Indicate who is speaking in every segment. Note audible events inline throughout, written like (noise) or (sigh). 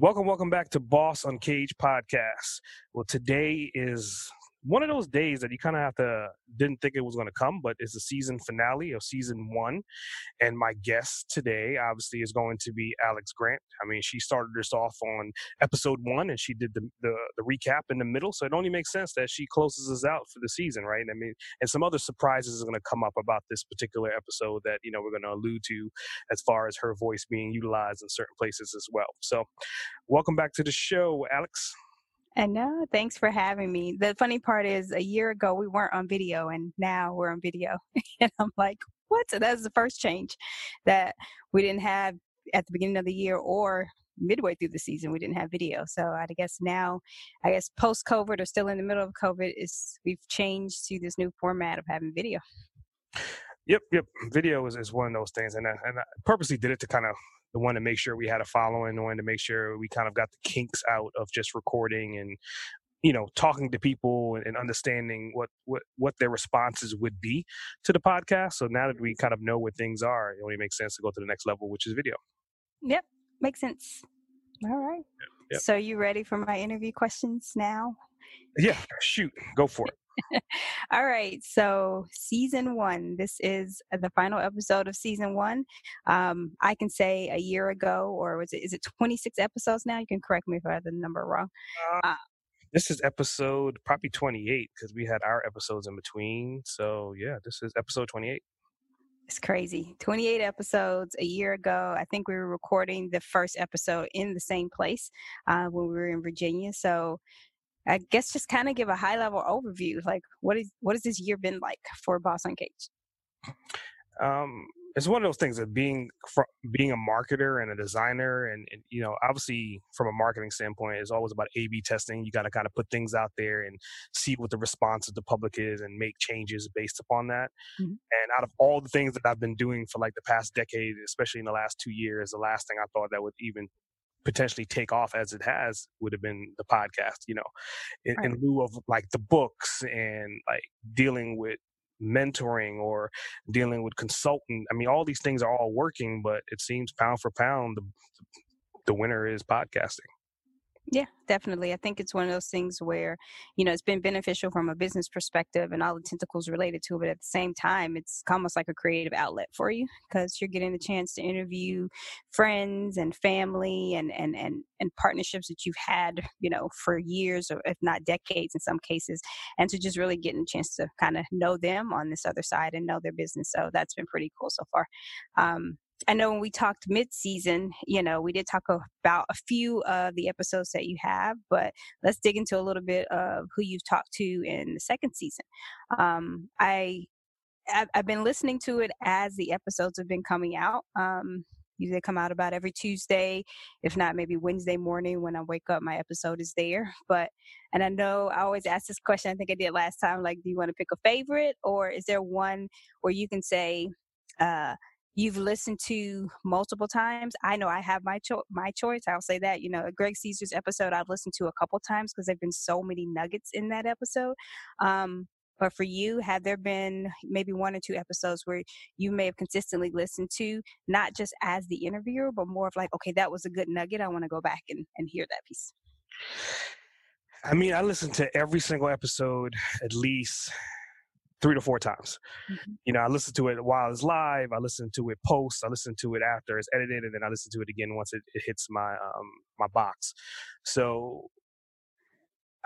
Speaker 1: Welcome, welcome back to Boss Uncaged podcast. Well, today is one of those days that you kind of have to didn't think it was going to come, but it's the season finale of season one. And my guest today, obviously, is going to be Alex Grant. I mean, she started this off on episode one, and she did the, the the recap in the middle. So it only makes sense that she closes us out for the season, right? I mean, and some other surprises are going to come up about this particular episode that you know we're going to allude to, as far as her voice being utilized in certain places as well. So, welcome back to the show, Alex.
Speaker 2: I no, Thanks for having me. The funny part is, a year ago we weren't on video, and now we're on video. (laughs) and I'm like, what? So that's the first change that we didn't have at the beginning of the year or midway through the season. We didn't have video. So I guess now, I guess post COVID or still in the middle of COVID, is we've changed to this new format of having video.
Speaker 1: Yep, yep. Video is, is one of those things, and I, and I purposely did it to kind of the one to make sure we had a following, the one to make sure we kind of got the kinks out of just recording and you know talking to people and, understanding what what what their responses would be to the podcast. So now that we kind of know where things are, it only makes sense to go to the next level, which is video.
Speaker 2: Yep, makes sense. All right. Yep, yep. So you ready for my interview questions now?
Speaker 1: Yeah, shoot, go for it. (laughs)
Speaker 2: All right. So, season one, this is the final episode of season one. Um, I can say a year ago, or was it, is it 26 episodes now? You can correct me if I have the number wrong.
Speaker 1: Uh, uh, this is episode probably 28 because we had our episodes in between. So, yeah, this is episode 28.
Speaker 2: It's crazy. 28 episodes a year ago. I think we were recording the first episode in the same place uh, when we were in Virginia. So I guess just kind of give a high level overview. Like, what is what has this year been like for Boss Uncaged?
Speaker 1: Um, it's one of those things of being being a marketer and a designer, and, and, you know, obviously from a marketing standpoint, it's always about A/B testing. You got to kind of put things out there and see what the response of the public is, and make changes based upon that. Mm-hmm. And out of all the things that I've been doing for like the past decade, especially in the last two years, the last thing I thought that would even potentially take off as it has would have been the podcast, you know, in, right. in lieu of like the books and like dealing with mentoring or dealing with consultant. I mean, all these things are all working, but it seems pound for pound, the, the winner is podcasting.
Speaker 2: Yeah, definitely. I think it's one of those things where, you know, it's been beneficial from a business perspective and all the tentacles related to it. But at the same time, it's almost like a creative outlet for you because you're getting the chance to interview friends and family and, and, and, and partnerships that you've had, you know, for years or if not decades in some cases. And to just really getting a chance to kind of know them on this other side and know their business. So that's been pretty cool so far. Um, I know when we talked mid-season, you know, we did talk about a few of the episodes that you have, but let's dig into a little bit of who you've talked to in the second season. Um, I I've been listening to it as the episodes have been coming out. Um, they come out about every Tuesday, if not maybe Wednesday morning when I wake up, my episode is there. But, and I know I always ask this question, I think I did last time, like, do you want to pick a favorite or is there one where you can say, uh, you've listened to multiple times. I know I have my cho- my choice. I'll say that. You know, Greg Caesar's episode I've listened to a couple times because there've been so many nuggets in that episode. Um, but for you, have there been maybe one or two episodes where you may have consistently listened to, not just as the interviewer, but more of like, okay, that was a good nugget. I want to go back and, and hear that piece.
Speaker 1: I mean, I listen to every single episode at least three to four times. Mm-hmm. You know, I listen to it while it's live. I listen to it post. I listen to it after it's edited, and then I listen to it again once it, it hits my um, my box. So,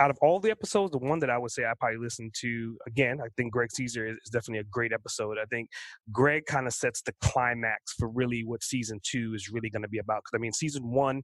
Speaker 1: out of all the episodes, the one that I would say I probably listen to again, I think Greg Caesar is, is definitely a great episode. I think Greg kind of sets the climax for really what season two is really going to be about. Because I mean, season one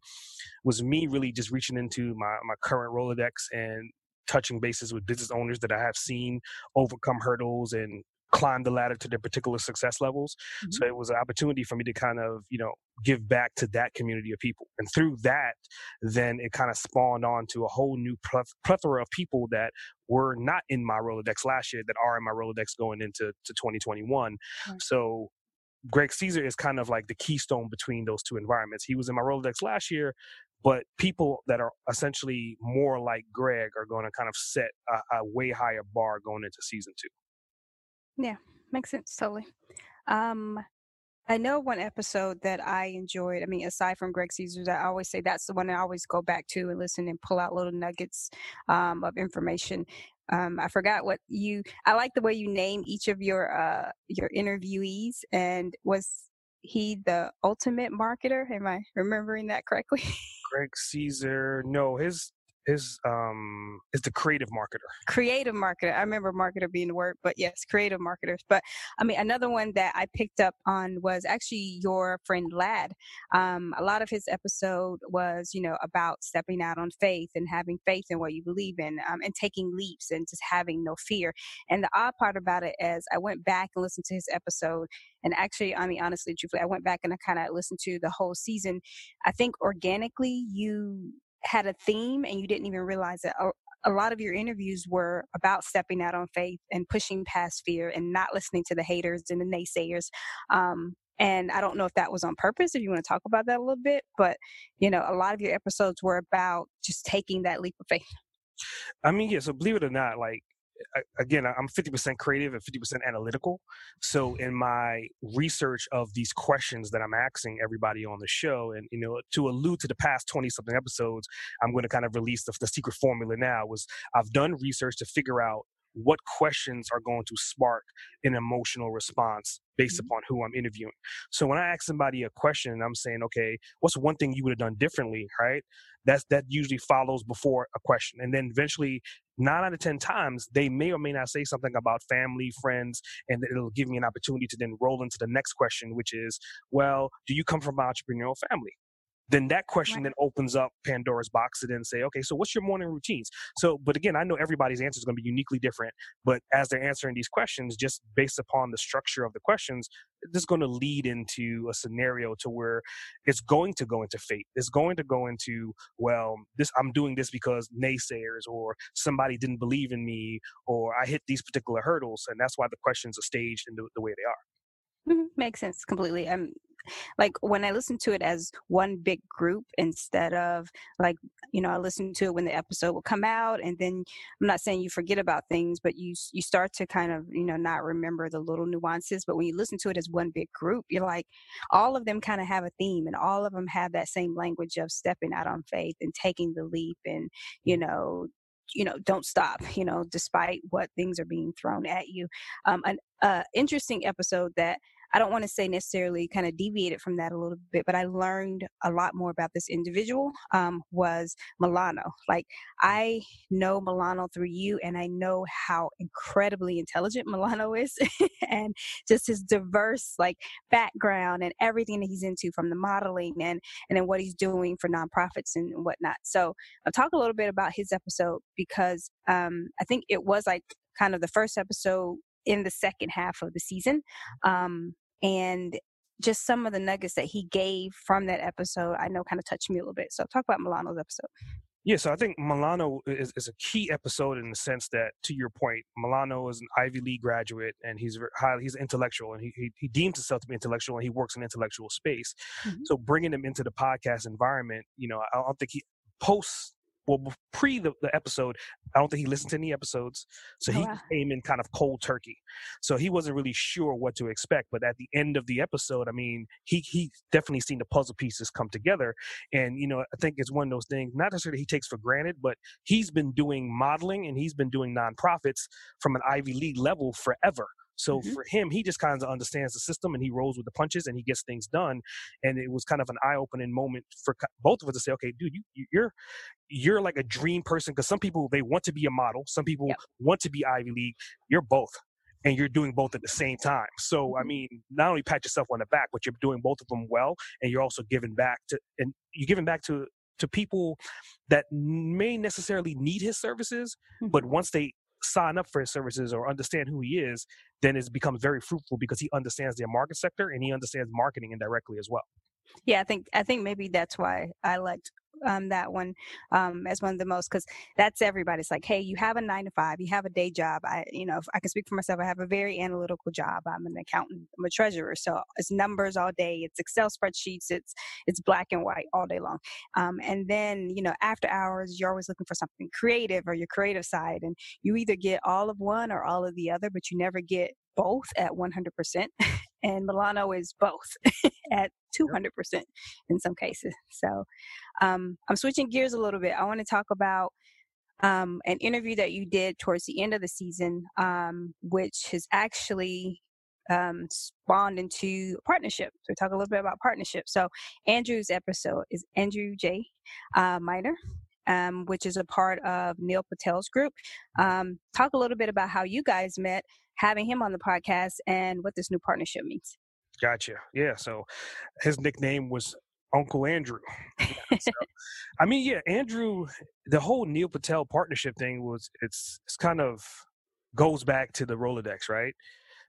Speaker 1: was me really just reaching into my my current Rolodex and touching bases with business owners that I have seen overcome hurdles and climb the ladder to their particular success levels. Mm-hmm. So it was an opportunity for me to kind of, you know, give back to that community of people. And through that, then it kind of spawned on to a whole new plethora of people that were not in my Rolodex last year that are in my Rolodex going into to 2021. Right. So Greg Caesar is kind of like the keystone between those two environments. He was in my Rolodex last year, but people that are essentially more like Greg are going to kind of set a, a way higher bar going into season two.
Speaker 2: Yeah, makes sense totally. Um, I know one episode that I enjoyed. I mean, aside from Greg Caesar's, I always say that's the one I always go back to and listen and pull out little nuggets um, of information. Um, I forgot what you. I like the way you name each of your uh, your interviewees. And was he the ultimate marketer? Am I remembering that correctly? (laughs)
Speaker 1: Greg Caesar. No, his is um is the creative marketer.
Speaker 2: Creative marketer. I remember marketer being the word, but yes, creative marketers. But I mean, another one that I picked up on was actually your friend Lad. Um, a lot of his episode was, you know, about stepping out on faith and having faith in what you believe in, um, and taking leaps and just having no fear. And the odd part about it is, I went back and listened to his episode, and actually, I mean, honestly, truthfully, I went back and I kind of listened to the whole season. I think organically, you had a theme and you didn't even realize it. A, a lot of your interviews were about stepping out on faith and pushing past fear and not listening to the haters and the naysayers. Um, and I don't know if that was on purpose, if you want to talk about that a little bit, but you know, a lot of your episodes were about just taking that leap of faith.
Speaker 1: I mean, yeah, so believe it or not, like again, I'm 50% creative and 50% analytical. So in my research of these questions that I'm asking everybody on the show, and you know, to allude to the past 20 something episodes, I'm going to kind of release the, the secret formula now. Was I've done research to figure out what questions are going to spark an emotional response based mm-hmm. upon who I'm interviewing. So when I ask somebody a question, I'm saying, okay, what's one thing you would have done differently, right? That's that usually follows before a question, and then eventually, nine out of ten times, they may or may not say something about family, friends, and it'll give me an opportunity to then roll into the next question, which is, well, do you come from an entrepreneurial family? Then that question right. then opens up Pandora's box to then say, okay, so what's your morning routines? So, but again, I know everybody's answer is going to be uniquely different, but as they're answering these questions, just based upon the structure of the questions, this is going to lead into a scenario to where it's going to go into fate. It's going to go into, well, this I'm doing this because naysayers or somebody didn't believe in me or I hit these particular hurdles, and that's why the questions are staged in the, the way they are.
Speaker 2: Mm-hmm. Makes sense completely. Um, like when I listen to it as one big group instead of like, you know, I listen to it when the episode will come out and then I'm not saying you forget about things, but you, you start to kind of, you know, not remember the little nuances. But when you listen to it as one big group, you're like, all of them kind of have a theme and all of them have that same language of stepping out on faith and taking the leap and, you know, you know don't stop you know despite what things are being thrown at you um an uh, interesting episode that I don't want to say necessarily kind of deviated from that a little bit, but I learned a lot more about this individual um, was Milano. Like I know Milano through you, and I know how incredibly intelligent (laughs) Milano is, and just his diverse like background and everything that he's into from the modeling and and then what he's doing for nonprofits and whatnot. So I'll talk a little bit about his episode because um, I think it was like kind of the first episode in the second half of the season. Um, and just some of the nuggets that he gave from that episode, I know kind of touched me a little bit. So talk about Milano's episode.
Speaker 1: Yeah, so I think Milano is, is a key episode in the sense that, to your point, Milano is an Ivy League graduate and he's highly he's intellectual and he, he, he deems himself to be intellectual and he works in intellectual space. Mm-hmm. So bringing him into the podcast environment, you know, I don't think he posts well pre the, the episode i don't think he listened to any episodes so oh, he oh, wow. came in kind of cold turkey so he wasn't really sure what to expect but at the end of the episode i mean he he definitely seen the puzzle pieces come together and you know i think it's one of those things not necessarily he takes for granted but he's been doing modeling and he's been doing nonprofits from an ivy league level forever so mm-hmm. for him, he just kind of understands the system and he rolls with the punches and he gets things done. And it was kind of an eye opening moment for both of us to say, okay, dude, you, you're you're like a dream person because some people they want to be a model, some people yep. want to be Ivy League. You're both and you're doing both at the same time. So I mm-hmm. mean, not only pat yourself on the back, but you're doing both of them well, and you're also giving back to and you're giving back to to people that may necessarily need his services, mm-hmm. but once they sign up for his services or understand who he is, then it becomes very fruitful because he understands their market sector and he understands marketing indirectly as well.
Speaker 2: Yeah, I think I think maybe that's why I liked um, that one um, as one of the most because that's everybody. It's like, hey, you have a nine to five, you have a day job. I, you know, I can speak for myself. I have a very analytical job. I'm an accountant. I'm a treasurer, so it's numbers all day. It's Excel spreadsheets. It's it's black and white all day long. Um, and then you know, after hours, you're always looking for something creative or your creative side, and you either get all of one or all of the other, but you never get both at 100%. (laughs) and Milano is both (laughs) at 200% in some cases. So um, I'm switching gears a little bit. I want to talk about um, an interview that you did towards the end of the season, um, which has actually um, spawned into a partnership. So talk a little bit about partnership. So Andrew's episode is Andrew J. Uh, Miner. Um, which is a part of Neil Patel's group. Um, talk a little bit about how you guys met, having him on the podcast, and what this new partnership means.
Speaker 1: Gotcha. Yeah. So his nickname was Uncle Andrew. (laughs) so, I mean, yeah, Andrew, the whole Neil Patel partnership thing was it's it's kind of goes back to the Rolodex, right?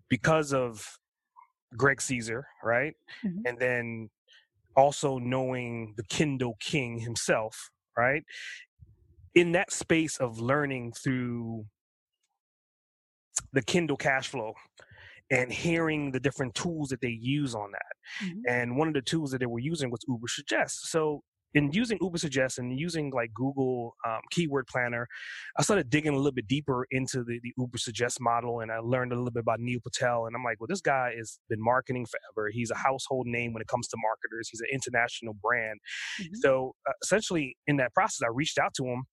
Speaker 1: Because of Greg Caesar, right? Mm-hmm. And then also knowing the Kindle King himself, right? In that space of learning through the Kindle cash flow and hearing the different tools that they use on that. Mm-hmm. And one of the tools that they were using was Ubersuggest. So in using Ubersuggest and using like Google um, Keyword Planner, I started digging a little bit deeper into the, the Ubersuggest model, and I learned a little bit about Neil Patel. And I'm like, well, this guy has been marketing forever. He's a household name when it comes to marketers. He's an international brand. Mm-hmm. So uh, essentially, in that process, I reached out to him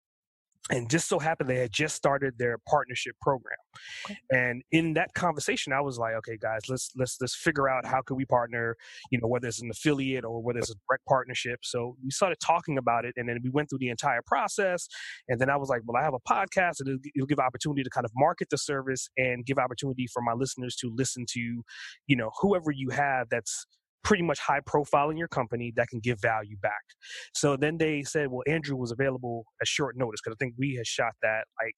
Speaker 1: and just so happened they had just started their partnership program okay. and in that conversation i was like okay guys let's let's let's figure out how can we partner you know whether it's an affiliate or whether it's a direct partnership so we started talking about it and then we went through the entire process and then i was like well i have a podcast and it'll, it'll give opportunity to kind of market the service and give opportunity for my listeners to listen to you know whoever you have that's pretty much high profile in your company that can give value back. So then they said, well, Andrew was available at short notice because I think we had shot that like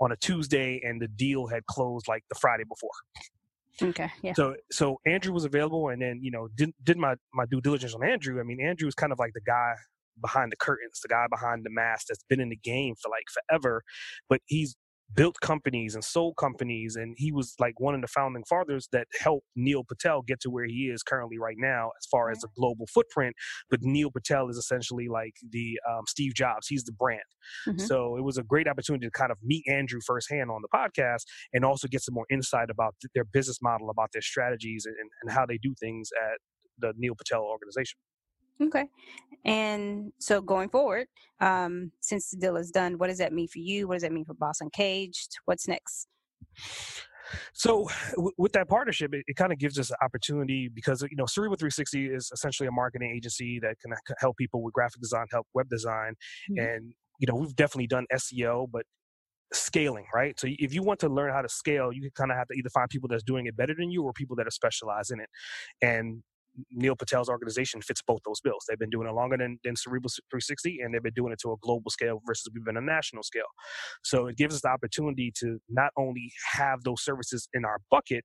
Speaker 1: on a Tuesday and the deal had closed like the Friday before.
Speaker 2: Okay. Yeah.
Speaker 1: So so Andrew was available, and then you know did did my my due diligence on Andrew. I mean, Andrew is kind of like the guy behind the curtains, the guy behind the mask that's been in the game for like forever, but he's built companies and sold companies and he was like one of the founding fathers that helped Neil Patel get to where he is currently right now as far as a global footprint but Neil Patel is essentially like the um, Steve Jobs. He's the brand. Mm-hmm. so it was a great opportunity to kind of meet Andrew firsthand on the podcast and also get some more insight about th- their business model about their strategies and, and how they do things at the Neil Patel organization
Speaker 2: Okay. And so going forward, um, since the deal is done, what does that mean for you? What does that mean for Boss Uncaged? What's next?
Speaker 1: So w- with that partnership, it, it kind of gives us an opportunity because you know Cerebral 360 is essentially a marketing agency that can help people with graphic design, help web design, mm-hmm. and you know we've definitely done SEO, but scaling, right? So if you want to learn how to scale, you kind of have to either find people that's doing it better than you or people that are specialized in it. And Neil Patel's organization fits both those bills. They've been doing it longer than, than Cerebral 360, and they've been doing it to a global scale versus we've been a national scale. So it gives us the opportunity to not only have those services in our bucket,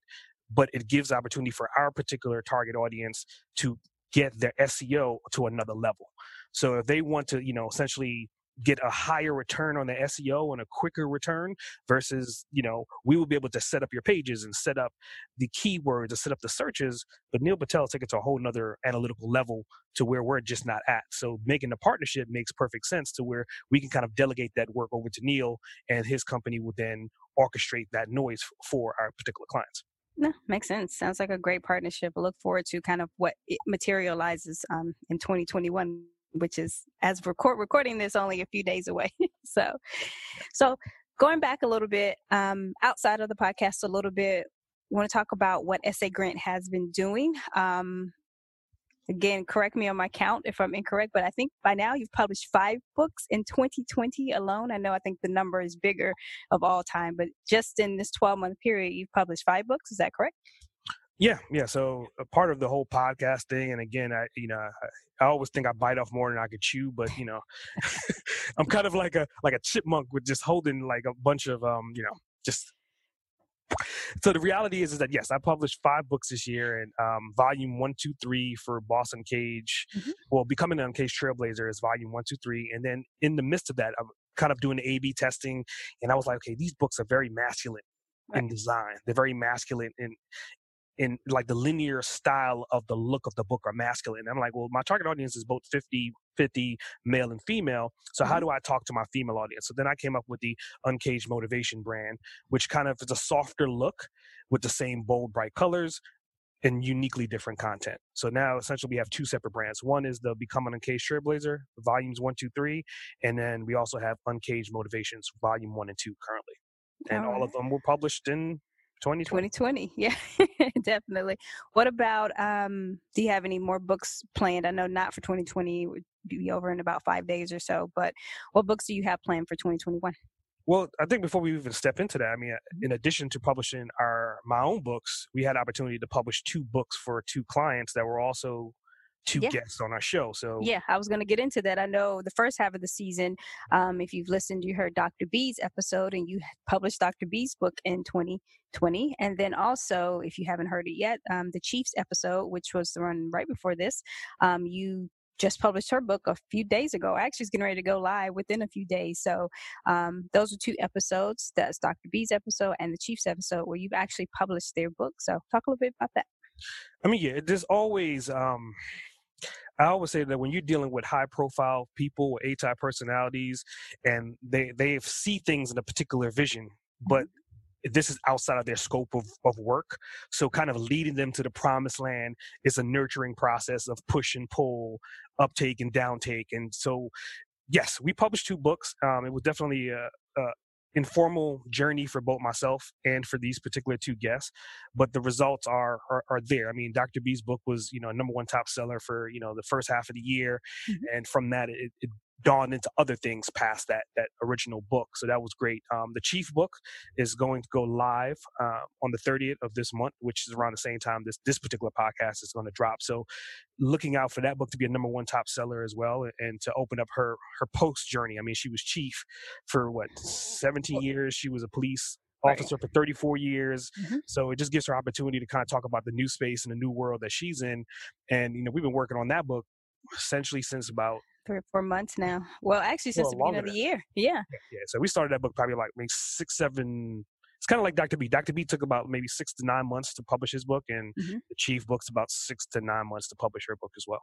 Speaker 1: but it gives opportunity for our particular target audience to get their SEO to another level. So if they want to, you know, essentially get a higher return on the SEO and a quicker return versus, you know, we will be able to set up your pages and set up the keywords and set up the searches. But Neil Patel take it to a whole nother analytical level to where we're just not at. So making the partnership makes perfect sense to where we can kind of delegate that work over to Neil and his company will then orchestrate that noise for our particular clients.
Speaker 2: No, makes sense. Sounds like a great partnership. I look forward to kind of what materializes um, in 2021 which is as record recording this only a few days away. (laughs) so, so going back a little bit um, outside of the podcast, a little bit, want to talk about what SA Grant has been doing. Um, again, correct me on my count if I'm incorrect, but I think by now you've published five books in 2020 alone. I know I think the number is bigger of all time, but just in this 12 month period, you've published five books. Is that correct?
Speaker 1: Yeah, yeah. So a part of the whole podcast thing, and again, I you know I, I, always think I bite off more than I could chew, but you know, (laughs) I'm kind of like a like a chipmunk with just holding like a bunch of um you know just so the reality is, is that yes, I published five books this year, and um, volume one, two, three for Boss Uncaged. Mm-hmm. Well, becoming an Uncaged Trailblazer is volume one, two, three, and then in the midst of that, I'm kind of doing A/B testing, and I was like, okay, these books are very masculine right. in design. They're very masculine in in like the linear style of the look of the book are masculine. I'm like, well, my target audience is both 50, 50 male and female. So mm-hmm. how do I talk to my female audience? So then I came up with the Uncaged Motivation brand, which kind of is a softer look with the same bold, bright colors and uniquely different content. So now essentially we have two separate brands. One is the Become an Uncaged Trailblazer, volumes one, two, three. And then we also have Uncaged Motivations, volume one and two currently. And all, all of them were published in 2020.
Speaker 2: 2020 yeah (laughs) definitely what about um do you have any more books planned i know not for 2020 would be over in about five days or so but what books do you have planned for 2021
Speaker 1: well, I think before we even step into that, I mean, mm-hmm. in addition to publishing our my own books, we had opportunity to publish two books for two clients that were also two yeah. guests on our show. So
Speaker 2: yeah, I was going to get into that. I know the first half of the season, um, if you've listened, you heard Dr. B's episode, and you published Dr. B's book in 2020. And then also, if you haven't heard it yet, um, the Chiefs episode, which was the one right before this, um, you just published her book a few days ago. Actually, it's getting ready to go live within a few days. So um, those are two episodes. That's Dr. B's episode and the Chiefs episode where you've actually published their book. So talk a little bit about that.
Speaker 1: I mean, yeah, there's always um, I always say that when you're dealing with high profile people with A type personalities and they, they see things in a particular vision, but mm-hmm. this is outside of their scope of, of work. So kind of leading them to the promised land is a nurturing process of push and pull, uptake and downtake. And so, yes, we published two books. Um, it was definitely a, a, informal journey for both myself and for these particular two guests but the results are, are, are there i mean dr b's book was you know number one top seller for you know the first half of the year mm-hmm. and from that it, it dawned into other things past that that original book. So that was great. Um, the Chief book is going to go live uh, on the 30th of this month, which is around the same time this this particular podcast is going to drop. So looking out for that book to be a number one top seller as well, and to open up her her post journey. I mean, she was chief for what 17 years. She was a police officer right. for 34 years. Mm-hmm. So it just gives her opportunity to kind of talk about the new space and the new world that she's in. And you know, we've been working on that book essentially since about
Speaker 2: three or four months now. Well, actually, since well, the beginning of the year. Yeah. yeah.
Speaker 1: So we started that book probably like maybe six, seven. It's kind of like Dr. B. Dr. B took about maybe six to nine months to publish his book, and mm-hmm. the Chief book's about six to nine months to publish her book as well.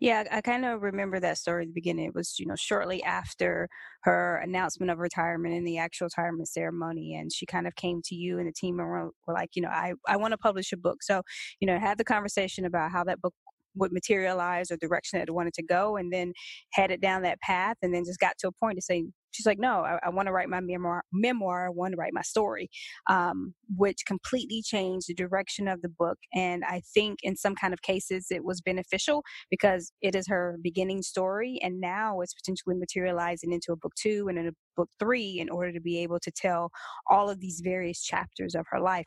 Speaker 2: Yeah, I kind of remember that story at the beginning. It was, you know, shortly after her announcement of retirement and the actual retirement ceremony. And she kind of came to you and the team and were, were like, you know, I, I want to publish a book. So, you know, had the conversation about how that book would materialize or direction that it wanted to go and then headed down that path and then just got to a point to say she's like no i, I want to write my memoir memoir i want to write my story um, which completely changed the direction of the book and i think in some kind of cases it was beneficial because it is her beginning story and now it's potentially materializing into a book two and in a book three in order to be able to tell all of these various chapters of her life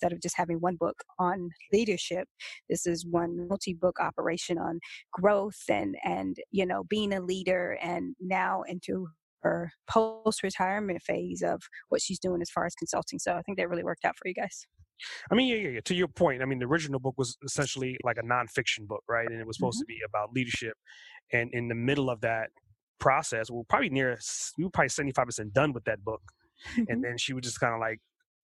Speaker 2: instead of just having one book on leadership this is one multi-book operation on growth and and you know being a leader and now into her post-retirement phase of what she's doing as far as consulting so i think that really worked out for you guys
Speaker 1: I mean, yeah, yeah, yeah. To your point, I mean, the original book was essentially like a nonfiction book, right? And it was supposed mm-hmm. to be about leadership. And in the middle of that process, we're probably near, we were probably seventy five percent done with that book. Mm-hmm. And then she was just kind of like,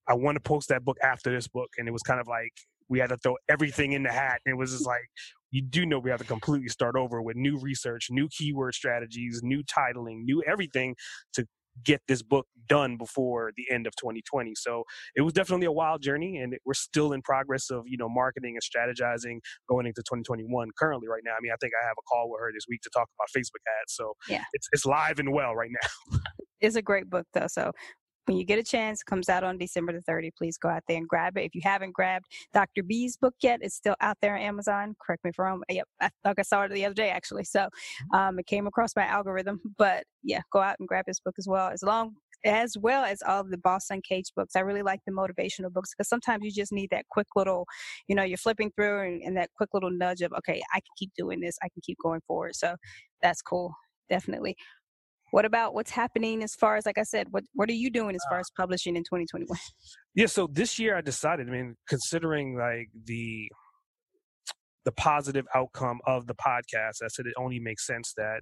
Speaker 1: I want to post that book after this book. And it was kind of like we had to throw everything in the hat. And it was just like, you do know we have to completely start over with new research, new keyword strategies, new titling, new everything to get this book done before the end of 2020. So it was definitely a wild journey and we're still in progress of, you know, marketing and strategizing going into 2021 currently right now. I mean, I think I have a call with her this week to talk about Facebook ads. So yeah. it's, it's live and well right now.
Speaker 2: it's a great book though. So when you get a chance, comes out on December the 30th. Please go out there and grab it. If you haven't grabbed Dr. B's book yet, it's still out there on Amazon. Correct me if I'm wrong. Yep, I thought I saw it the other day actually. So mm-hmm. um, it came across my algorithm. But yeah, go out and grab his book as well. As long as well as all of the Boss Cage books. I really like the motivational books because sometimes you just need that quick little, you know, you're flipping through and, and that quick little nudge of, okay, I can keep doing this. I can keep going forward. So that's cool. Definitely. What about what's happening as far as like i said what what are you doing as far uh as publishing in 2021
Speaker 1: yeah so this year i decided i mean considering like the the positive outcome of the podcast i said it only makes sense that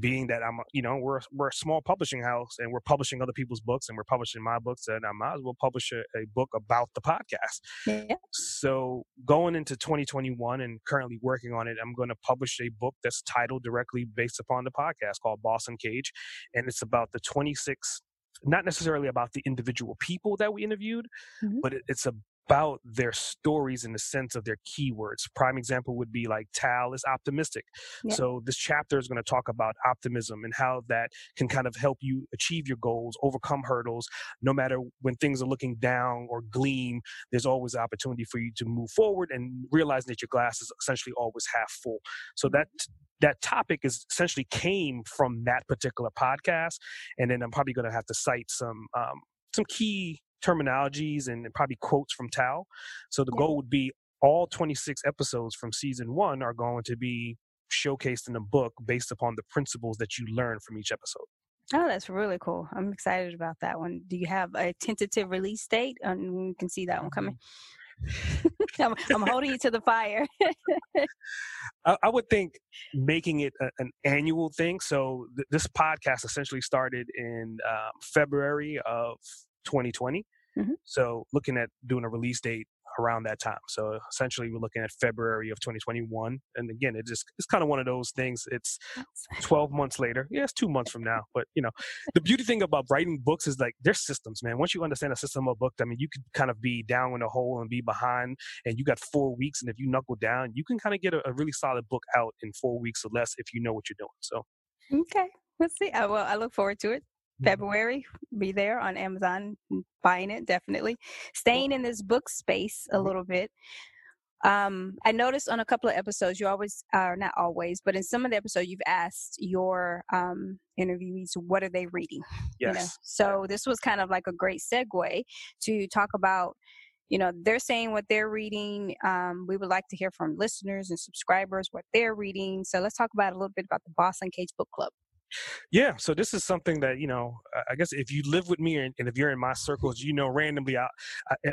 Speaker 1: being that I'm, you know, we're we're a small publishing house and we're publishing other people's books and we're publishing my books, and I might as well publish a, a book about the podcast. Yeah. So going into 2021 and currently working on it, I'm going to publish a book that's titled directly based upon the podcast called Boss Cage, and it's about the 26 not necessarily about the individual people that we interviewed, mm-hmm. but it, it's a about their stories in the sense of their keywords. Prime example would be like Tal is optimistic. Yeah. So this chapter is going to talk about optimism and how that can kind of help you achieve your goals, overcome hurdles, no matter when things are looking down or gleam, there's always an opportunity for you to move forward and realizing that your glass is essentially always half full. So mm-hmm. that that topic is essentially came from that particular podcast and then i'm probably going to have to cite some um, some key terminologies and probably quotes from Tal. So the yeah. goal would be all 26 episodes from season one are going to be showcased in a book based upon the principles that you learn from each episode.
Speaker 2: Oh, that's really cool. I'm excited about that one. Do you have a tentative release date? And we can see that one coming. Mm-hmm. (laughs) I'm, I'm, holding you to the fire. (laughs)
Speaker 1: I, I, would think making it a, an annual thing. So th- this podcast essentially started in um, February of 2020. Mm-hmm. So looking at doing a release date around that time. So essentially, we're looking at February of 2021. And again, it just it's kind of one of those things. It's 12 months later. Yeah, it's two months from now. But you know, the beauty thing about writing books is like they're systems, man. Once you understand a system of book, I mean, you could kind of be down in a hole and be behind, and you got four weeks. And if you knuckle down, you can kind of get a, a really solid book out in four weeks or less if you know what you're doing. So.
Speaker 2: Okay. Let's see. I, well, I look forward to it. Mm-hmm. February. Be there on Amazon, buying it definitely. Staying in this book space a mm-hmm. little bit. Um, I noticed on a couple of episodes, you always are not always, but in some of the episodes, you've asked your um, interviewees what are they reading.
Speaker 1: Yes. You know?
Speaker 2: So this was kind of like a great segue to talk about you know they're saying what they're reading um, we would like to hear from listeners and subscribers what they're reading so let's talk about a little bit about the Boss Uncaged book club
Speaker 1: yeah, so this is something that you know. I guess if you live with me and, if you're in my circles, you know, randomly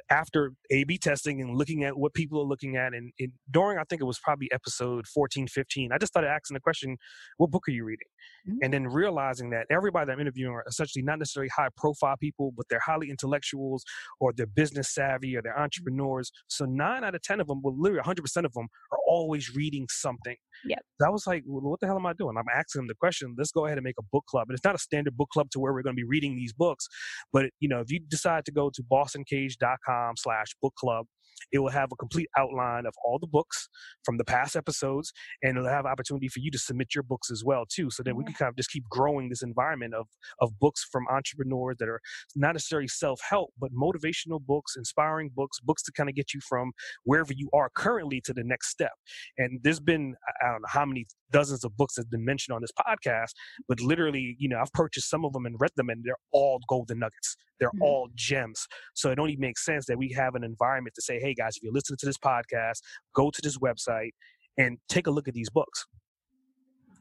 Speaker 1: after A/B testing and looking at what people are looking at, and, and, during I think it was probably episode 14, 15, I just started asking the question, "What book are you reading?" Mm-hmm. And then realizing that everybody that I'm interviewing are essentially not necessarily high profile people, but they're highly intellectuals or they're business savvy or they're mm-hmm. entrepreneurs. So nine out of ten of them, well, literally 100 percent of them, are always reading something.
Speaker 2: Yeah.
Speaker 1: I was like, well, what the hell am I doing? I'm asking them the question. Let's go ahead and make a book club. And it's not a standard book club to where we're going to be reading these books. But, you know, if you decide to go to bossuncaged.com slash book club, it will have a complete outline of all the books from the past episodes, and it'll have opportunity for you to submit your books as well too. So that we can kind of just keep growing this environment of of books from entrepreneurs that are not necessarily self help, but motivational books, inspiring books, books to kind of get you from wherever you are currently to the next step. And there's been I don't know how many dozens of books that's been mentioned on this podcast, but literally, you know, I've purchased some of them and read them, and they're all golden nuggets. They're mm-hmm. all gems. So it only makes sense that we have an environment to say, hey guys, if you're listening to this podcast, go to this website and take a look at these books.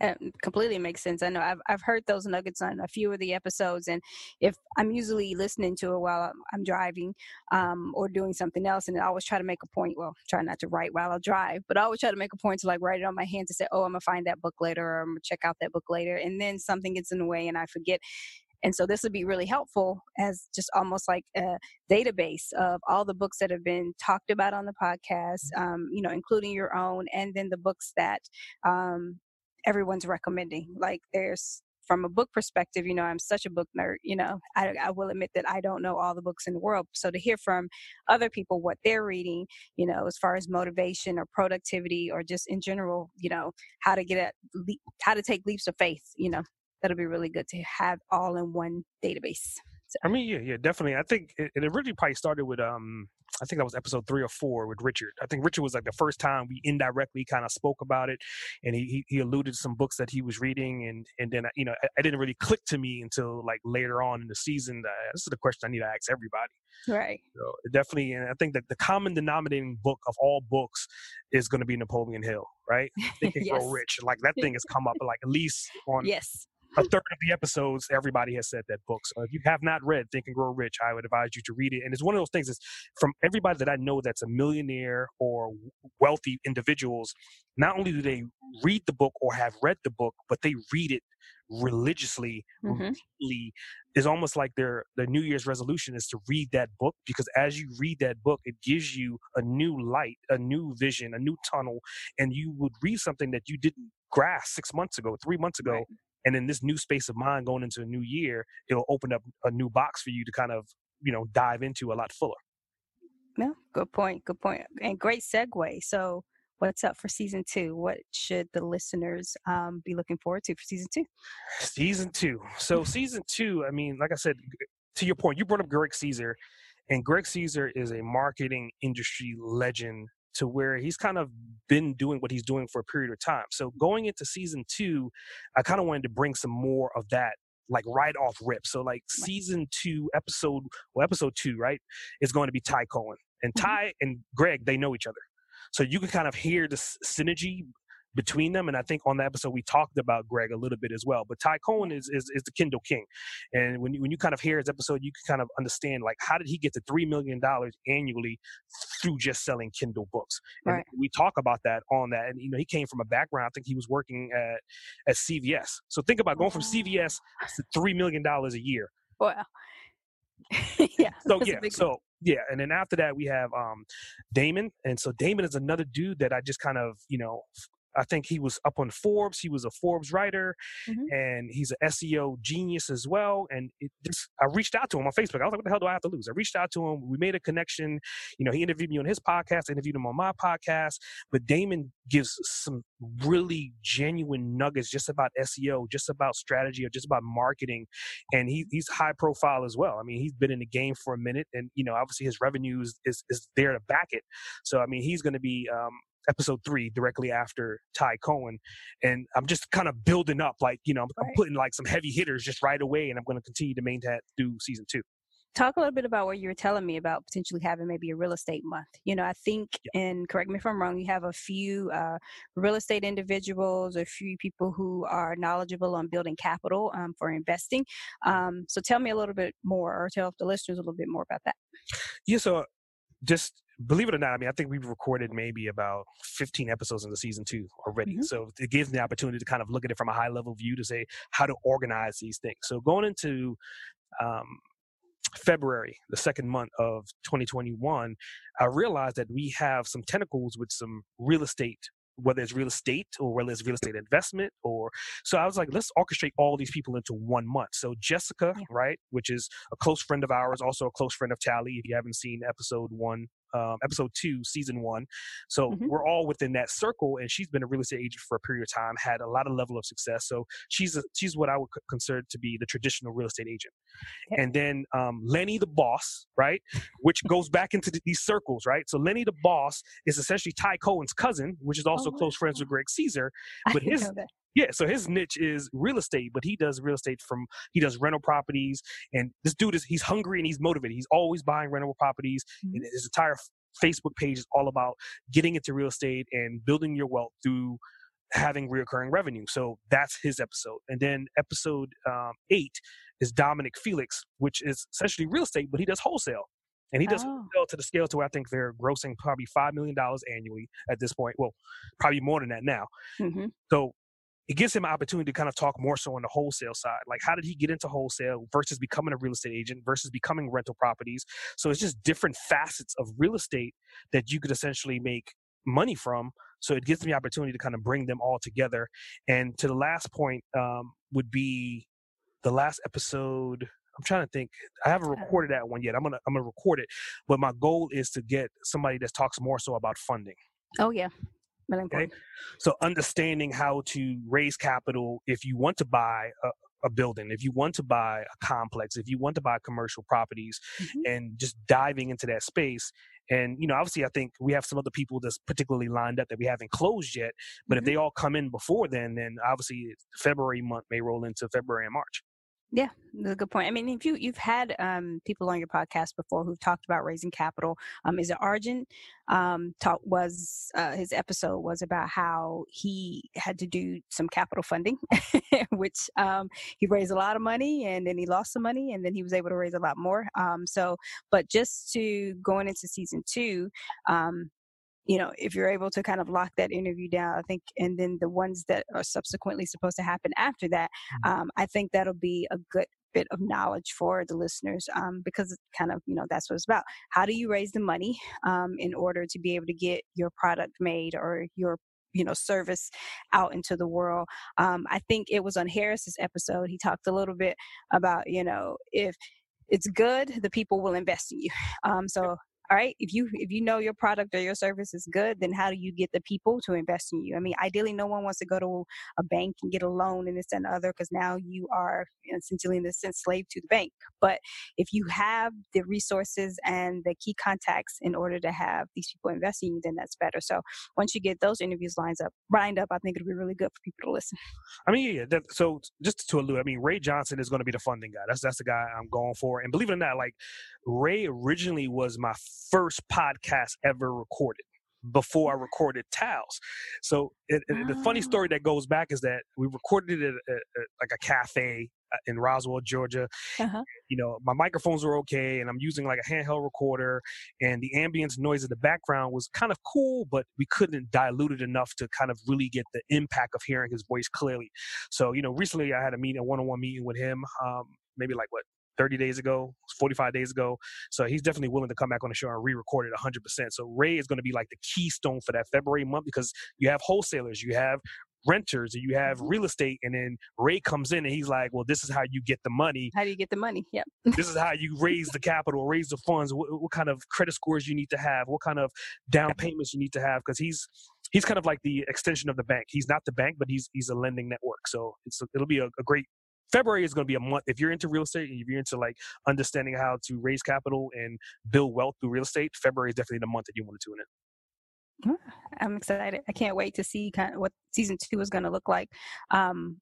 Speaker 2: It completely makes sense. I know I've I've heard those nuggets on a few of the episodes, and if I'm usually listening to it while I'm, driving um, or doing something else, and I always try to make a point. Well, try not to write while I drive, but I always try to make a point to like write it on my hand to say, "Oh, I'm gonna find that book later," or "I'm gonna check out that book later," and then something gets in the way and I forget. And so this would be really helpful as just almost like a database of all the books that have been talked about on the podcast, um, you know, including your own, and then the books that um, everyone's recommending. Like there's from a book perspective, you know, I'm such a book nerd, you know, I, I, will admit that I don't know all the books in the world. So to hear from other people what they're reading, you know, as far as motivation or productivity or just in general, you know, how to get at how to take leaps of faith, you know, that'll be really good to have all in one database.
Speaker 1: So. I mean, yeah, yeah, definitely. I think it, it originally probably started with um, I think that was episode three or four with Richard. I think Richard was like the first time we indirectly kind of spoke about it, and he, he, he alluded to some books that he was reading, and and then you know I, didn't really click to me until like later on in the season. Uh, this is the question I need to ask everybody.
Speaker 2: Right.
Speaker 1: So definitely, and I think that the common denominating book of all books is going to be Napoleon Hill. Right. Think (laughs) and yes. Grow Rich. Like that thing has come up like at least (laughs) on
Speaker 2: yes
Speaker 1: a third of the episodes, everybody has said that book. So if you have not read Think and Grow Rich, I would advise you to read it. And it's one of those things. Is from everybody that I know that's a millionaire or wealthy individuals. Not only do they read the book or have read the book, but they read it religiously mm-hmm. is almost like their their new year's resolution is to read that book because as you read that book it gives you a new light a new vision a new tunnel and you would read something that you didn't grasp six months ago three months ago right. And in this new space of mind going into a new year it'll open up a new box for you to kind of you know dive into a lot fuller
Speaker 2: no good point good point and great segue so what's up for season two? What should the listeners um, be looking forward to for season two?
Speaker 1: Season two. So season two, I mean, like I said, to your point, you brought up Greg Caesar, and Greg Caesar is a marketing industry legend to where he's kind of been doing what he's doing for a period of time. So going into season two, I kind of wanted to bring some more of that like right off rip. So like season two, episode well, episode two, right, is going to be Ty Cohen. And mm-hmm. Ty and Greg, they know each other. So you can kind of hear the synergy between them. And I think on the episode we talked about Greg a little bit as well. But Ty Cohen is is, is the Kindle King, and when you, when you kind of hear his episode, you can kind of understand like how did he get to three million dollars annually through just selling Kindle books. And right. we talk about that on that, and you know he came from a background. I think he was working at at CVS. So think about going from CVS to three million dollars a year.
Speaker 2: Wow. (laughs)
Speaker 1: yeah. So yeah. So yeah, and then after that we have um Damon, and so Damon is another dude that I just kind of you know I think he was up on Forbes. He was a Forbes writer, mm-hmm. and he's an SEO genius as well. And just, I reached out to him on Facebook. I was like, "What the hell do I have to lose?" I reached out to him. We made a connection. You know, he interviewed me on his podcast. I interviewed him on my podcast. But Damon gives some really genuine nuggets just about SEO, just about strategy, or just about marketing. And he, he's high profile as well. I mean, he's been in the game for a minute, and you know, obviously his revenues is is there to back it. So I mean, he's going to be um, episode three directly after Ty Cohen. And I'm just kind of building up, like, you know, I'm, right. I'm putting like some heavy hitters just right away, and I'm going to continue to maintain that through season two.
Speaker 2: Talk a little bit about what you were telling me about potentially having maybe a real estate month. You know, I think, yeah. and correct me if I'm wrong, you have a few uh, real estate individuals, a few people who are knowledgeable on building capital um, for investing. Um, so tell me a little bit more, or tell the listeners a little bit more about that.
Speaker 1: Yeah, so just believe it or not, I mean, I think we've recorded maybe about 15 episodes in the season two already. Mm-hmm. So it gives me the opportunity to kind of look at it from a high level view to say how to organize these things. So going into um, February, the second month of 2021, I realized that we have some tentacles with some real estate whether it's real estate or whether it's real estate investment or so i was like let's orchestrate all these people into one month. So jessica right which is a close friend of ours also a close friend of tally if you haven't seen episode one um, episode two, season one. So mm-hmm. we're all within that circle, and she's been a real estate agent for a period of time, had a lot of level of success. So she's a, she's what I would consider to be the traditional real estate agent. Okay. And then um, Lenny the boss, right, which (laughs) goes back into the, these circles, right. So Lenny the boss is essentially Ty Cohen's cousin, which is also oh, close friends with Greg Caesar, but his yeah, so his niche is real estate, but he does real estate from he does rental properties, and this dude is he's hungry and he's motivated. He's always buying rental properties, mm-hmm. and his entire Facebook page is all about getting into real estate and building your wealth through having reoccurring revenue. So that's his episode, and then episode um, eight is Dominic Felix, which is essentially real estate, but he does wholesale. And he does oh. wholesale to the scale to where I think they're grossing probably five million dollars annually at this point. Well, probably more than that now. Mm-hmm. So it gives him an opportunity to kind of talk more so on the wholesale side. Like, how did he get into wholesale versus becoming a real estate agent versus becoming rental properties? So it's just different facets of real estate that you could essentially make money from. So it gives me opportunity to kind of bring them all together. And to the last point um, would be the last episode. I'm trying to think. I haven't recorded that one yet. I'm gonna I'm gonna record it, but my goal is to get somebody that talks more so about funding.
Speaker 2: Oh yeah,
Speaker 1: Okay? So understanding how to raise capital if you want to buy a, a, building, if you want to buy a complex, if you want to buy commercial properties, mm-hmm. and just diving into that space. And you know, obviously, I think we have some other people that's particularly lined up that we haven't closed yet. But mm-hmm. if they all come in before then, then obviously February month may roll into February and March.
Speaker 2: Yeah, that's a good point. I mean, if you you've had um, people on your podcast before who've talked about raising capital, um, is it Arjun? Um, talk was uh, his episode was about how he had to do some capital funding, (laughs) which um, he raised a lot of money and then he lost some money and then he was able to raise a lot more. Um, so, but just to going into season two, um, you know, if you're able to kind of lock that interview down, I think, and then the ones that are subsequently supposed to happen after that, mm-hmm. um, I think that'll be a good bit of knowledge for the listeners um, because it's kind of you know that's what it's about. How do you raise the money um, in order to be able to get your product made or your you know service out into the world? Um, i think it was on harris's episode he talked a little bit about you know if it's good the people will invest in you. (laughs) Um, so all right if you if you know your product or your service is good then how do you get the people to invest in you? I mean ideally no one wants to go to a bank and get a loan and this and the other because now you are essentially in the sense slave to the bank. But if you have the resources and the key contacts in order to have these people invest in you then that's better. So once you get those interviews lined up lined up i think it'll be really good for people to listen.
Speaker 1: I mean yeah that, so just to allude i mean ray johnson is going to be the funding guy. That's that's the guy i'm going for. And believe it or not like ray originally was my first podcast ever recorded before I recorded Towels. So it, it, the funny ah. story that goes back is that we recorded it at, at, at like a cafe uh, in Roswell, Georgia. Uh-huh. You know, my microphones were okay, and I'm using like a handheld recorder, and the ambience noise in the background was kind of cool, but we couldn't dilute it enough to kind of really get the impact of hearing his voice clearly. So, you know, recently I had a meeting, a one-on-one meeting with him, um, maybe like what 30 days ago, 45 days ago. So he's definitely willing to come back on the show and re-record it 100%. So Ray is going to be like the keystone for that February month because you have wholesalers, you have renters, you have mm-hmm. real estate, and then Ray comes in and he's like, "Well, this is how you get the money.
Speaker 2: How do you get the money? Yep.
Speaker 1: this is how you raise the capital, raise the funds. What, what kind of credit scores you need to have? What kind of down payments you need to have? Because he's he's kind of like the extension of the bank. He's not the bank, but he's he's a lending network. So it's it'll be a, a great February is going to be a month. If you're into real estate and if you're into like understanding how to raise capital and build wealth through real estate, February is definitely the month that you want to tune
Speaker 2: in. I'm excited. I can't wait to see kind of what season two is going to look like. Um,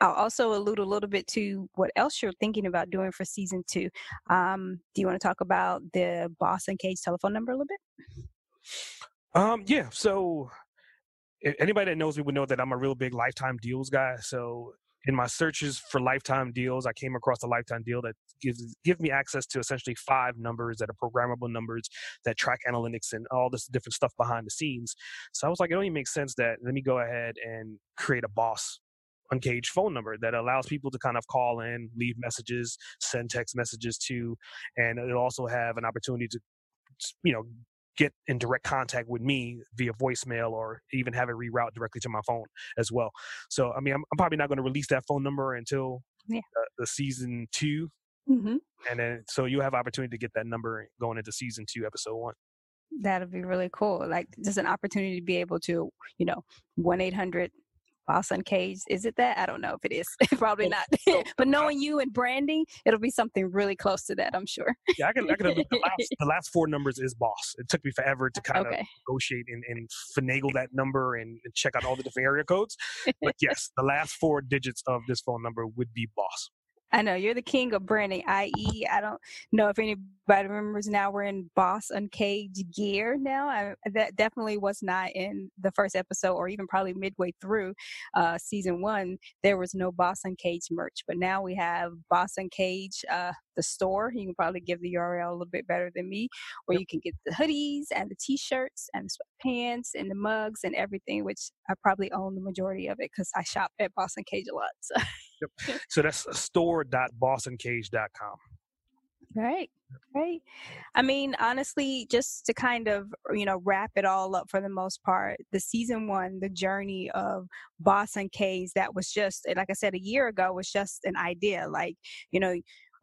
Speaker 2: I'll also allude a little bit to what else you're thinking about doing for season two. Um, do you want to talk about the Boss Uncaged telephone number a little bit?
Speaker 1: Um, yeah. So anybody that knows me would know that I'm a real big lifetime deals guy. So in my searches for lifetime deals, I came across a lifetime deal that gives give me access to essentially five numbers that are programmable numbers that track analytics and all this different stuff behind the scenes. So I was like, it only makes sense that let me go ahead and create a boss uncaged phone number that allows people to kind of call in, leave messages, send text messages to, and it'll also have an opportunity to, you know, get in direct contact with me via voicemail or even have it reroute directly to my phone as well. So, I mean, I'm, I'm probably not going to release that phone number until yeah. the season 2 mm-hmm. And then, so you have opportunity to get that number going into season two, episode one.
Speaker 2: That'll be really cool. Like just an opportunity to be able to, you know, 1 800 Boss Uncaged. Is it that? I don't know if it is. (laughs) Probably not. (laughs) but knowing you and branding, it'll be something really close to that, I'm sure.
Speaker 1: yeah, I can. I can the, last, (laughs) the last four numbers is Boss. It took me forever to uh, kind okay. of negotiate and, and finagle that number and, and check out all the different area codes. But yes, the last four digits of this phone number would be Boss.
Speaker 2: I know you're the king of branding, i.e., I don't know if anybody remembers now we're in Boss Uncaged gear now. I, that definitely was not in the first episode or even probably midway through uh, season one. There was no Boss Uncaged merch, but now we have Boss Uncaged, uh, the store. You can probably give the URL a little bit better than me, where you can get the hoodies and the t shirts and the sweatpants and the mugs and everything, which I probably own the majority of it because I shop at Boss Uncaged a lot. So. (laughs)
Speaker 1: Yep. So that's store.bossuncaged.com.
Speaker 2: Right. Right. I mean, honestly, just to kind of, you know, wrap it all up for the most part, the season one, the journey of Boss Uncaged, that was just, like I said, a year ago was just an idea. Like, you know,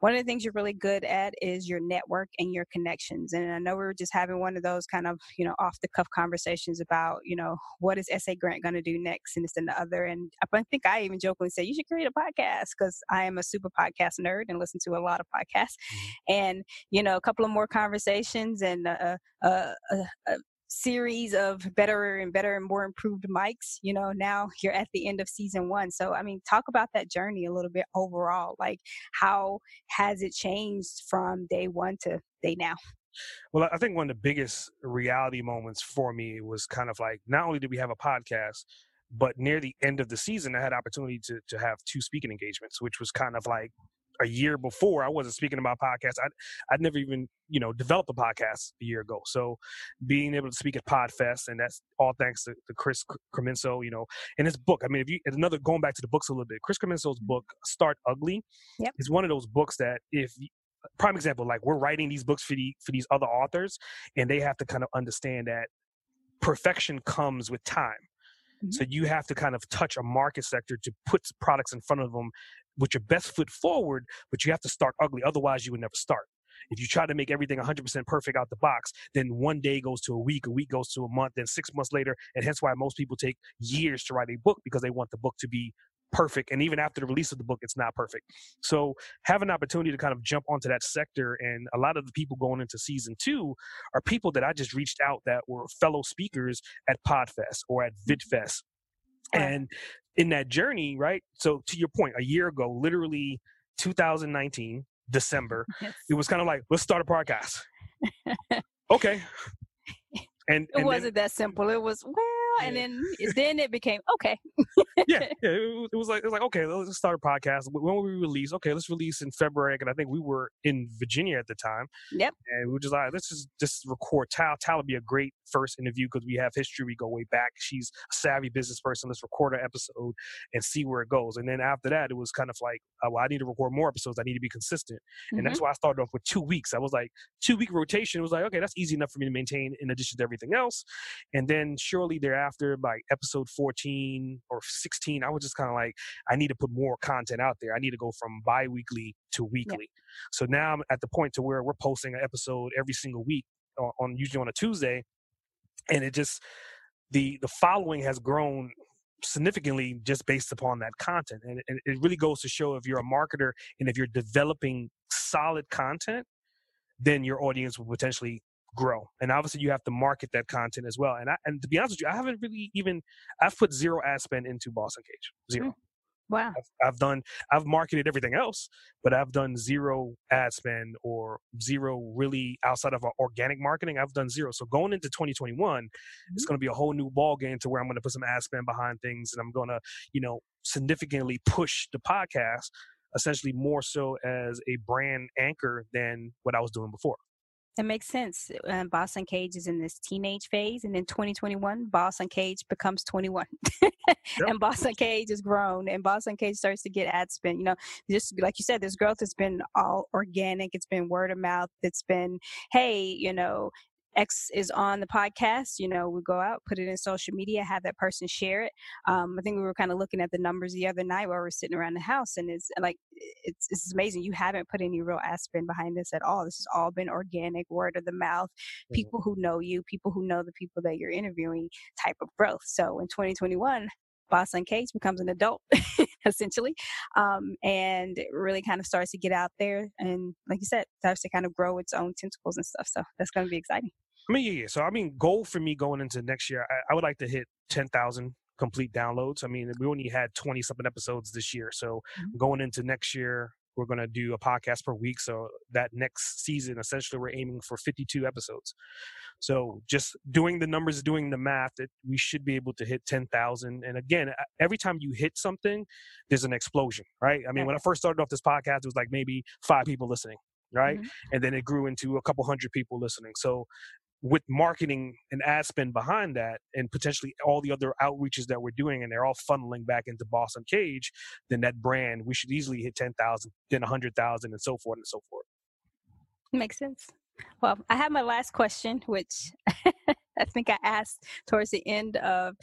Speaker 2: one of the things you're really good at is your network and your connections. And I know we were just having one of those kind of, you know, off the cuff conversations about, you know, what is SA Grant going to do next and this and the other. And I think I even jokingly said, you should create a podcast because I am a super podcast nerd and listen to a lot of podcasts. Mm-hmm. And, you know, a couple of more conversations and uh, uh, uh series of better and better and more improved mics you know now you're at the end of season one. So i mean talk about that journey a little bit overall like how has it changed from day one to day now?
Speaker 1: Well i think one of the biggest reality moments for me was kind of like not only did we have a podcast but near the end of the season i had opportunity to, to have two speaking engagements which was kind of like a year before I wasn't speaking about podcasts. I I'd never even you know developed a podcast a year ago. So being able to speak at Podfest, and that's all thanks to, to Chris Krimitsos, you know, and his book. I mean, if you another going back to the books a little bit, Chris Krimitsos's book Start Ugly
Speaker 2: yep.
Speaker 1: is one of those books that if prime example, like we're writing these books for the for these other authors, and they have to kind of understand that perfection comes with time. Mm-hmm. So you have to kind of touch a market sector to put products in front of them with your best foot forward, but you have to start ugly. Otherwise, you would never start. If you try to make everything 100% perfect out the box, then one day goes to a week, a week goes to a month, then six months later, and hence why most people take years to write a book because they want the book to be perfect. And even after the release of the book, it's not perfect. So have an opportunity to kind of jump onto that sector. And a lot of the people going into season two are people that I just reached out that were fellow speakers at Podfest or at VidFest. And in that journey, right? So to your point, a year ago, literally 2019, December, (laughs) yes. it was kind of like, let's start a podcast. okay.
Speaker 2: And, (laughs) and it wasn't then, that simple. It was well, yeah. and then then it became okay. (laughs)
Speaker 1: yeah, (laughs) yeah. It, it, was like it was like okay, let's start a podcast. When will we release? Okay, let's release in February. And I think we were in Virginia at the time.
Speaker 2: Yep.
Speaker 1: And we were just like, let's just just record. Tal Tal would be a great first interview because we have history. We go way back. She's a savvy business person. Let's record an episode and see where it goes. And then after that, it was kind of like, uh, well, I need to record more episodes. I need to be consistent. And mm-hmm. that's why I started off with two weeks. I was like, two week rotation. It was like, okay, that's easy enough for me to maintain in addition to everything else. And then surely thereafter, by episode 14 or 16, I was just kind of like, I need to put more content out there. I need to go from bi weekly to weekly. So now I'm at the point to where we're posting an episode every single week on, on usually on a Tuesday. And it just, the the following has grown significantly just based upon that content and, and it really goes to show if you're a marketer and if you're developing solid content then your audience will potentially grow. And obviously, you have to market that content as well. And I, and to be honest with you, I haven't really Even I've put zero ad spend into Boss Uncaged. Zero. Mm.
Speaker 2: Wow.
Speaker 1: I've, I've, done, I've marketed everything else, but I've done zero ad spend or zero really outside of organic marketing. I've done zero. So going into 2021, mm-hmm. it's going to be a whole new ball game to where I'm going to put some ad spend behind things and I'm going to, you know, significantly push the podcast essentially more so as a brand anchor than what I was doing before.
Speaker 2: That makes sense. Uh, Boss Uncaged is in this teenage phase, and in 2021, Boss Uncaged becomes 21, (laughs) yep. and Boss Uncaged is grown, and Boss Uncaged starts to get ad spend. You know, just like you said, this growth has been all organic. It's been word of mouth. It's been, hey, you know, X is on the podcast, you know, we go out, put it in social media, have that person share it. Um, I think we were kind of looking at the numbers the other night while we are sitting around the house, and it's like it's it's amazing. You haven't put any real ad spend behind this at all. This has all been organic, word of the mouth, mm-hmm. people who know you, people who know the people that you're interviewing, type of growth. So in 2021, Boss Uncaged becomes an adult, (laughs) essentially, um, and it really kind of starts to get out there and, like you said, starts to kind of grow its own tentacles and stuff. So that's going to be exciting.
Speaker 1: I mean, yeah, yeah. So I mean, goal for me going into next year, I, I would like to hit ten thousand complete downloads. I mean, we only had twenty something episodes this year, so mm-hmm. going into next year, we're going to do a podcast per week. So that next season, essentially, we're aiming for fifty-two episodes. So just doing the numbers, doing the math, that we should be able to hit ten thousand. And again, every time you hit something, there's an explosion, right? I mean, when I first started off this podcast, it was like maybe five people listening right? Mm-hmm. And then it grew into a couple hundred people listening. So with marketing and ad spend behind that and potentially all the other outreaches that we're doing and they're all funneling back into Boss Uncaged, then that brand, we should easily hit 10,000, then 100,000 and so forth and so forth.
Speaker 2: Makes sense. Well, I have my last question, which (laughs) I think I asked towards the end of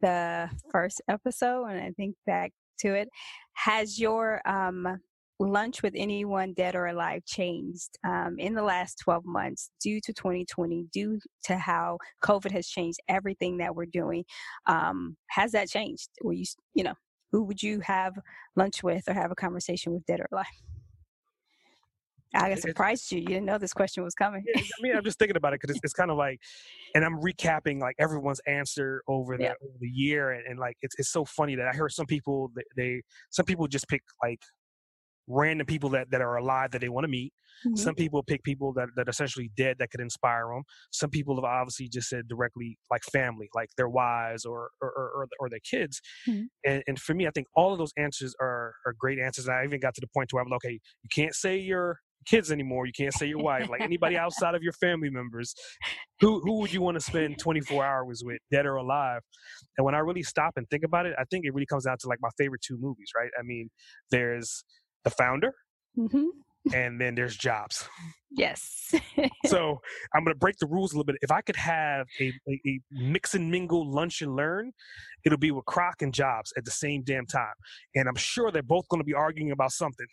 Speaker 2: the first episode, and I think back to it. Has your um, lunch with anyone dead or alive changed um, in the last 12 months due to 2020 due to how covid has changed everything that we're doing um, has that changed were you you know who would you have lunch with or have a conversation with dead or alive I got surprised you. You didn't know this question was coming.
Speaker 1: I mean, I'm just thinking about it because it's, (laughs) it's kind of like, and I'm recapping like everyone's answer over the, over the year, and, and, like it's it's so funny that I heard some people they, they some people just pick like random people that, that are alive that they want to meet. Mm-hmm. Some people pick people that, that are essentially dead that could inspire them. Some people have obviously just said directly like family, like their wives or or, or, or their kids. Mm-hmm. And, and for me, I think all of those answers are, are great answers. And I even got to the point where I'm like, okay, you can't say your kids anymore. You can't say your wife. Like anybody (laughs) outside of your family members, who who would you want to spend 24 hours with, dead or alive? And when I really stop and think about it, I think it really comes down to like my favorite two movies, right? I mean, there's the founder, mm-hmm. and then there's Jobs. (laughs)
Speaker 2: Yes. (laughs)
Speaker 1: so I'm going to break the rules a little bit. If I could have a, a, a, mix and mingle lunch and learn, it'll be with Kroc and Jobs at the same damn time. And I'm sure they're both going to be arguing about something.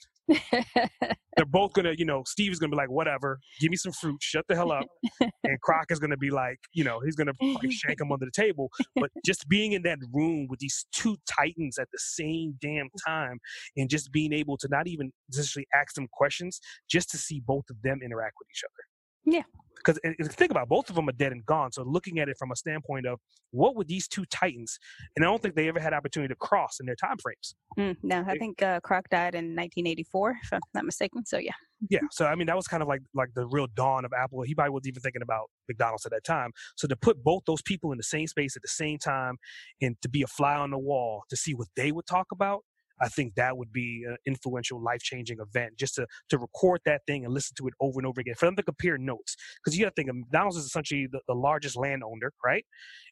Speaker 1: They're both to, you know, Steve is going to be like, whatever, give me some fruit, shut the hell up. And Kroc is to be like, you know, he's going to shank him under the table. But just being in that room with these two titans at the same damn time and just being able to not even essentially ask them questions, just to see both of them interact with each other.
Speaker 2: Yeah.
Speaker 1: Because think about it, both of them are dead and gone. So looking at it from a standpoint of what would these two titans, and I don't think they ever had opportunity to cross in their time frames.
Speaker 2: Mm, no, I think uh, Kroc died in 1984, if I'm not mistaken. So yeah.
Speaker 1: Yeah, so I mean that was kind of like like the real dawn of Apple. He probably wasn't even thinking about McDonald's at that time. So to put both those people in the same space at the same time, and to be a fly on the wall to see what they would talk about, I think that would be an influential, life changing event just to, to record that thing and listen to it over and over again. For them to compare notes. Because you got to think of McDonald's is essentially the, the largest landowner, right?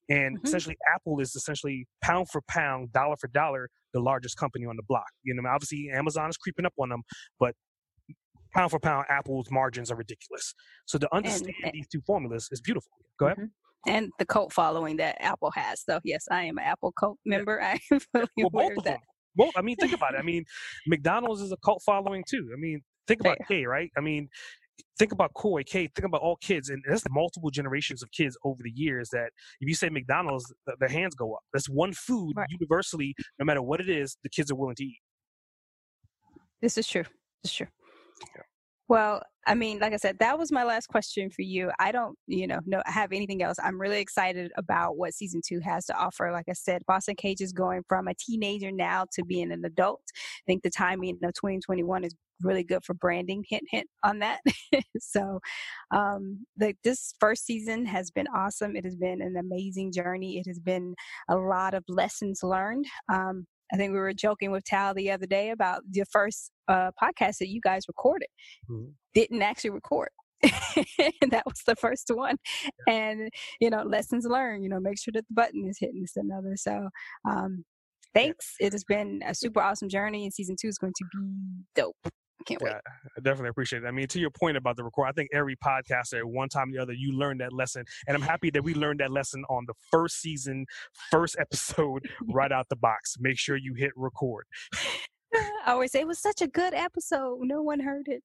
Speaker 1: And mm-hmm. essentially, Apple is essentially pound for pound, dollar for dollar, the largest company on the block. You know, obviously, Amazon is creeping up on them, but pound for pound, Apple's margins are ridiculous. So to understand and, these two formulas is beautiful. Go ahead. Mm-hmm
Speaker 2: and the cult following that Apple has. So yes, I am an Apple cult member. (laughs) I am fully well, aware of that. Them.
Speaker 1: Well, I mean, think about it. I mean, McDonald's is a cult following too. I mean, think about K, right? I mean, think about Koi, K, think about all kids, and that's multiple generations of kids over the years. That if you say McDonald's, their hands go up. That's one food right. universally, no matter what it is, the kids are willing to eat.
Speaker 2: This is true. This is true. Yeah. Well, I mean, like I said, that was my last question for you. I don't, you know, have anything else. I'm really excited about what season two has to offer. Like I said, Boss Uncaged is going from a teenager now to being an adult. I think the timing of 2021 is really good for branding. Hint, hint on that. (laughs) so, um, the, this first season has been awesome. It has been an amazing journey. It has been a lot of lessons learned. Um, I think we were joking with Tal the other day about the first uh, podcast that you guys recorded. Mm-hmm. Didn't actually record. (laughs) that was the first one. Yeah. And, you know, lessons learned, you know, make sure that the button is hitting this another. So, um, thanks. Yeah. It has been a super awesome journey, and season two is going to be dope. Can't yeah, wait.
Speaker 1: I definitely appreciate it. I mean, to your point about the record, I think every podcaster, one time or the other, you learned that lesson. And I'm happy that we learned that lesson on the first season, first (laughs) episode, right out the box. Make sure you hit record. (laughs)
Speaker 2: I always say it was such a good episode. No one heard it.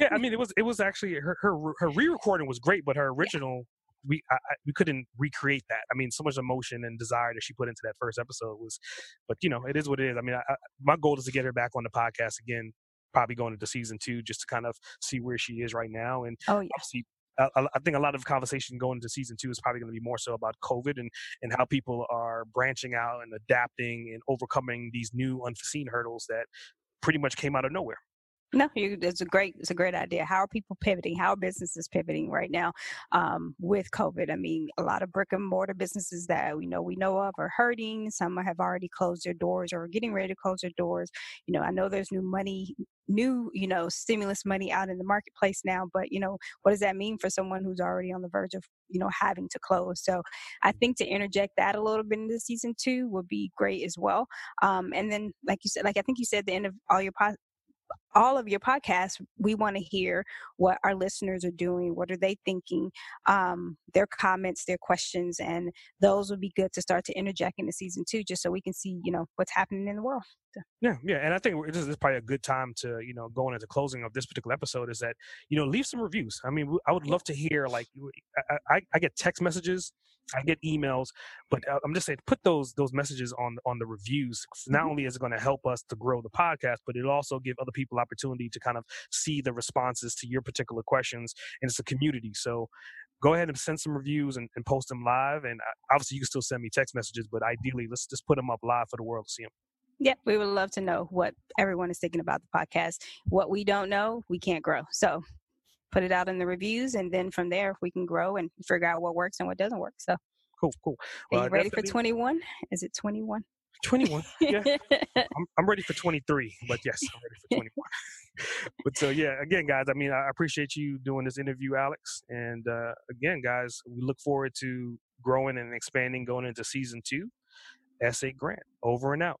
Speaker 1: yeah, I (laughs) mean, it was it was actually her her her re-recording was great, but her original yeah. we I, we couldn't recreate that. I mean, so much emotion and desire that she put into that first episode was, but you know, it is what it is. I mean, I, my goal is to get her back on the podcast again probably going into season two just to kind of see where she is right now. And
Speaker 2: oh, yeah.
Speaker 1: I, I think a lot of conversation going into season two is probably going to be more so about COVID and, and how people are branching out and adapting and overcoming these new unforeseen hurdles that pretty much came out of nowhere.
Speaker 2: No, you, it's a great it's a great idea. How are people pivoting? How are businesses pivoting right now um, with COVID? I mean, a lot of brick and mortar businesses that we know we know of are hurting. Some have already closed their doors or are getting ready to close their doors. You know, I know there's new money, new you know stimulus money out in the marketplace now, but you know, what does that mean for someone who's already on the verge of you know having to close? So, I think to interject that a little bit into season two would be great as well. Um, and then, like you said, like I think you said, the end of all your po- all of your podcasts, we want to hear what our listeners are doing. What are they thinking? Um, their comments, their questions, and those would be good to start to interject into season two, just so we can see, you know, what's happening in the world.
Speaker 1: Yeah, yeah, and I think this is probably a good time to, you know, going into closing of this particular episode is that, you know, leave some reviews. I mean, I would love to hear like, I, I, I get text messages I get emails, but uh, I'm just saying, put those those messages on on the reviews. Not mm-hmm. only is it going to help us to grow the podcast, but it'll also give other people opportunity to kind of see the responses to your particular questions, and it's a community. So go ahead and send some reviews and, and post them live. And uh, obviously, you can still send me text messages, but ideally, let's just put them up live for the world to see them.
Speaker 2: Yeah, we would love to know what everyone is thinking about the podcast. What we don't know, we can't grow. So put it out in the reviews, and then from there we can grow and figure out what works and what doesn't work. So
Speaker 1: cool, cool.
Speaker 2: Well, Are you ready for twenty one? Is it twenty one?
Speaker 1: 21 yeah (laughs) I'm, I'm ready for 23 but yes i'm ready for (laughs) 21 (laughs) but so yeah again guys i mean i appreciate you doing this interview alex and uh, again guys we look forward to growing and expanding going into season two S.A. Grant over and out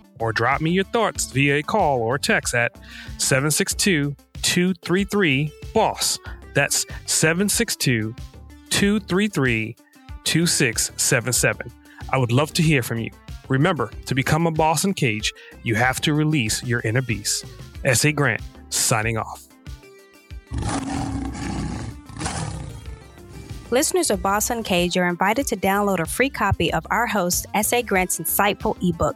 Speaker 1: or drop me your thoughts via a call or text at 762 233 BOSS. That's 762 233 2677. I would love to hear from you. Remember, to become a Boss Uncaged, you have to release your inner beast. S.A. Grant, signing off.
Speaker 2: Listeners of Boss Uncaged are invited to download a free copy of our host, S.A. Grant's insightful ebook,